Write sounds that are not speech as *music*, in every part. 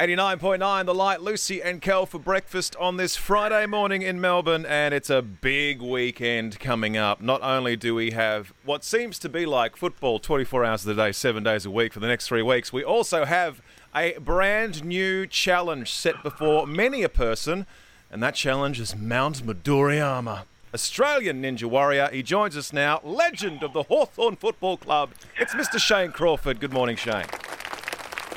89.9 The Light, Lucy and Kel for breakfast on this Friday morning in Melbourne, and it's a big weekend coming up. Not only do we have what seems to be like football 24 hours a day, seven days a week for the next three weeks, we also have a brand new challenge set before many a person, and that challenge is Mount Midoriyama. Australian Ninja Warrior. He joins us now, legend of the Hawthorn Football Club. It's Mr. Shane Crawford. Good morning, Shane.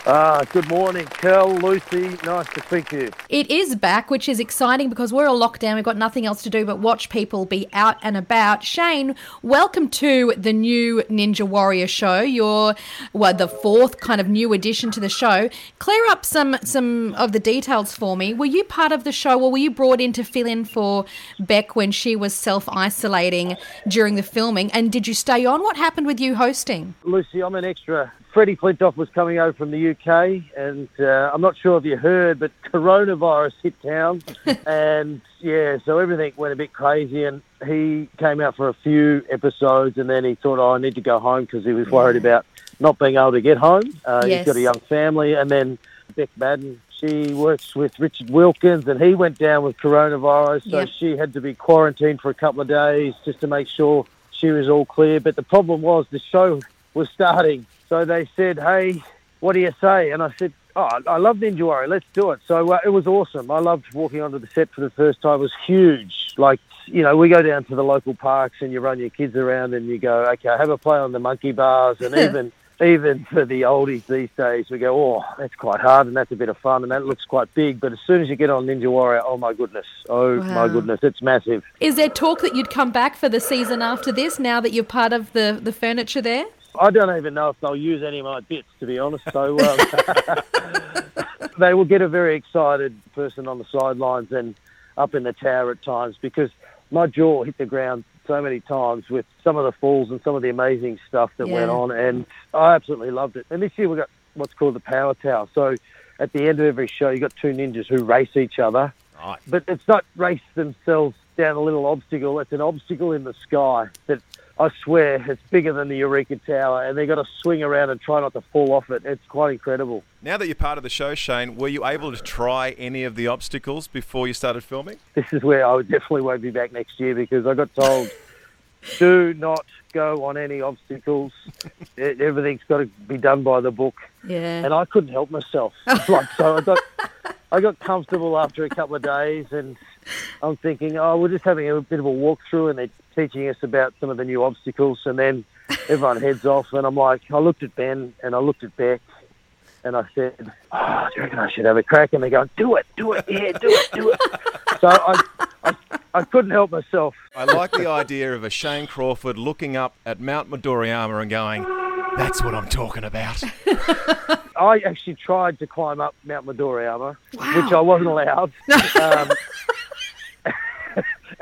Ah, good morning, Kel, Lucy. Nice to speak to you. It is back, which is exciting because we're all locked down. We've got nothing else to do but watch people be out and about. Shane, welcome to the new Ninja Warrior show. You're well, the fourth kind of new addition to the show. Clear up some some of the details for me. Were you part of the show, or were you brought in to fill in for Bec when she was self isolating during the filming? And did you stay on? What happened with you hosting? Lucy, I'm an extra Freddie Flintoff was coming over from the UK, and uh, I'm not sure if you heard, but coronavirus hit town, *laughs* and yeah, so everything went a bit crazy. And he came out for a few episodes, and then he thought, "Oh, I need to go home" because he was worried about not being able to get home. Uh, Yes. He's got a young family, and then Bec Maddern. She works with Richard Wilkins, and he went down with coronavirus, so Yep. she had to be quarantined for a couple of days just to make sure she was all clear. But the problem was the show was starting, so they said, "Hey, what do you say?" And I said, "Oh, I love Ninja Warrior. Let's do it." So uh, it was awesome. I loved walking onto the set for the first time. It was huge. Like you know, we go down to the local parks and you run your kids around and you go, "Okay, have a play on the monkey bars," and *laughs* even. Even for the oldies these days, we go, oh, that's quite hard and that's a bit of fun and that looks quite big. But as soon as you get on Ninja Warrior, oh my goodness, oh my goodness, it's massive. Is there talk that you'd come back for the season after this? Now that you're part of the the furniture there? I don't even know if they'll use any of my bits, to be honest. So um, *laughs* they will get a very excited person on the sidelines and up in the tower at times because my jaw hit the ground so many times with some of the falls and some of the amazing stuff that went on, and I absolutely loved it. And this year we got what's called the Power Tower. So at the end of every show, you got two ninjas who race each other Right. but it's not race themselves down a little obstacle. It's an obstacle in the sky that I swear it's bigger than the Eureka Tower, and they've got to swing around and try not to fall off it. It's quite incredible. Now that you're part of the show, Shane, were you able to try any of the obstacles before you started filming? This is where I would definitely won't be back next year because I got told *laughs* do not go on any obstacles. E- Everything's got to be done by the book, Yeah. and I couldn't help myself. *laughs* like so, I got I got comfortable after a couple of days, and I'm thinking, oh, we're just having a bit of a walkthrough, and they're teaching us about some of the new obstacles, and then everyone heads off, and I'm like, I looked at Ben and I looked at Bec, and I said, oh, do you reckon I should have a crack? And they go, do it, do it, yeah, do it, do it. so I, I, I couldn't help myself. I like the idea of a Shane Crawford looking up at Mount Midoriyama and going, that's what I'm talking about. I actually tried to climb up Mount Midoriyama, which I wasn't allowed. *laughs* um,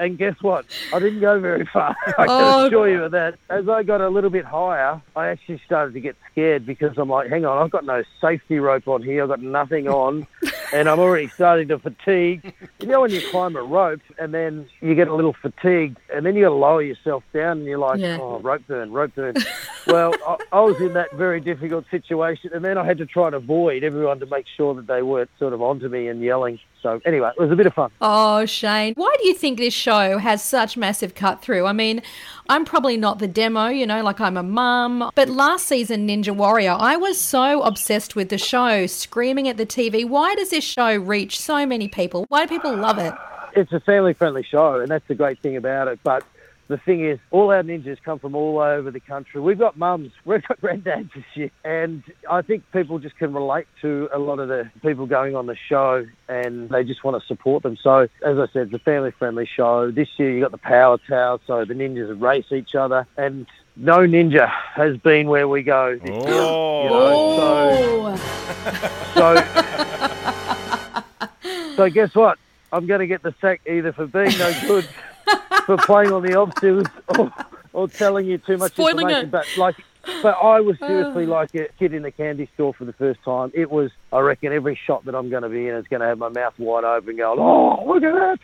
and guess what? I didn't go very far. *laughs* I can Oh. assure you of that. As I got a little bit higher, I actually started to get scared because I'm like, hang on, I've got no safety rope on here. I've got nothing on. *laughs* and I'm already starting to fatigue. You know when you climb a rope and then you get a little fatigued and then you got to lower yourself down and you're like, Yeah. oh, rope burn, rope burn. well, I, I was in that very difficult situation and then I had to try and avoid everyone to make sure that they weren't sort of onto me and yelling. So anyway, it was a bit of fun. Oh, Shane. Why do you think this show has such massive cut through? I mean, I'm probably not the demo, you know, like I'm a mum. But last season, Ninja Warrior, I was so obsessed with the show, screaming at the TV. Why does this show reach so many people? Why do people love it? It's a family friendly show and that's the great thing about it. But the thing is, all our ninjas come from all over the country. We've got mums, *laughs* we've got granddads this year. And I think people just can relate to a lot of the people going on the show and they just want to support them. So, as I said, it's a family friendly show. This year you've got the Power Tower, so the ninjas race each other. And no ninja has been where we go. this year, you know, Oh, so, oh. *laughs* so guess what? I'm going to get the sack either for being no good, *laughs* for playing on the obstacles, or, oh, or oh, telling you too much Spoiling information. it. But like But I was seriously like a kid in the candy store for the first time. It was, I reckon, every shot that I'm going to be in is going to have my mouth wide open, going, "Oh, look at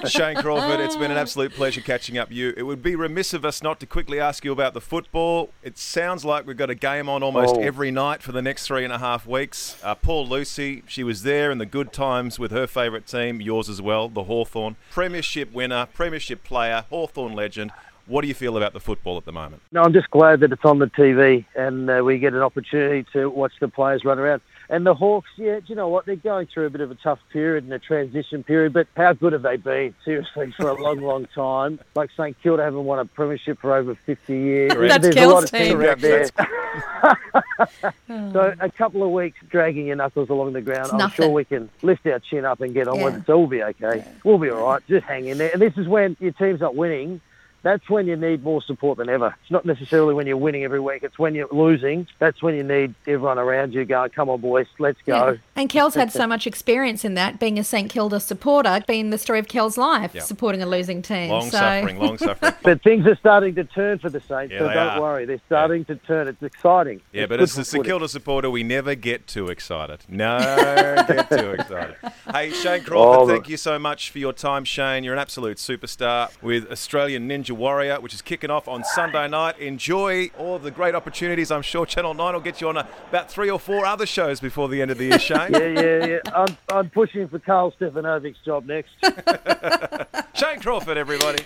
that!" *laughs* Shane Crawford, it's been an absolute pleasure catching up with you. It would be remiss of us not to quickly ask you about the football. It sounds like we've got a game on almost Oh. every night for the next three and a half weeks. Uh, Paul Lucy, she was there in the good times with her favourite team, yours as well, the Hawthorn. Premiership winner, Premiership player, Hawthorn legend. What do you feel about the football at the moment? No, I'm just glad that it's on the TV and uh, we get an opportunity to watch the players run around. And the Hawks, yeah, do you know what? They're going through a bit of a tough period and a transition period, but how good have they been? *laughs* Seriously, for a long, long time. Like St Kilda haven't won a premiership for over 50 years. That's There's a lot of Kel's team. teams out there. *laughs* *laughs* So a couple of weeks dragging your knuckles along the ground, It's I'm nothing. sure we can lift our chin up and get on with Yeah. it. So we'll be okay. We'll be all right. Just hang in there. And this is when your team's not winning. That's when you need more support than ever. It's not necessarily when you're winning every week. It's when you're losing. That's when you need everyone around you going, "Come on, boys, let's go." Yeah. And Kel's had *laughs* so much experience in that, being a St Kilda supporter, being the story of Kel's life, Yeah. supporting a losing team. Long so suffering, long suffering. *laughs* But things are starting to turn for the Saints, Yeah, so don't are. worry. They're starting to turn. It's exciting. Yeah, It's but as a St. Kilda supporter, we never get too excited. No, *laughs* get too excited. Hey, Shane Crawford, Oh, thank you so much for your time, Shane. You're an absolute superstar with Australian Ninja Warrior, which is kicking off on Sunday night. Enjoy all of the great opportunities. I'm sure Channel 9 will get you on a, about three or four other shows before the end of the year, Shane. Yeah, yeah, yeah. I'm, I'm pushing for Karl Stefanovic's job next. *laughs* Shane Crawford, everybody.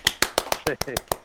*laughs*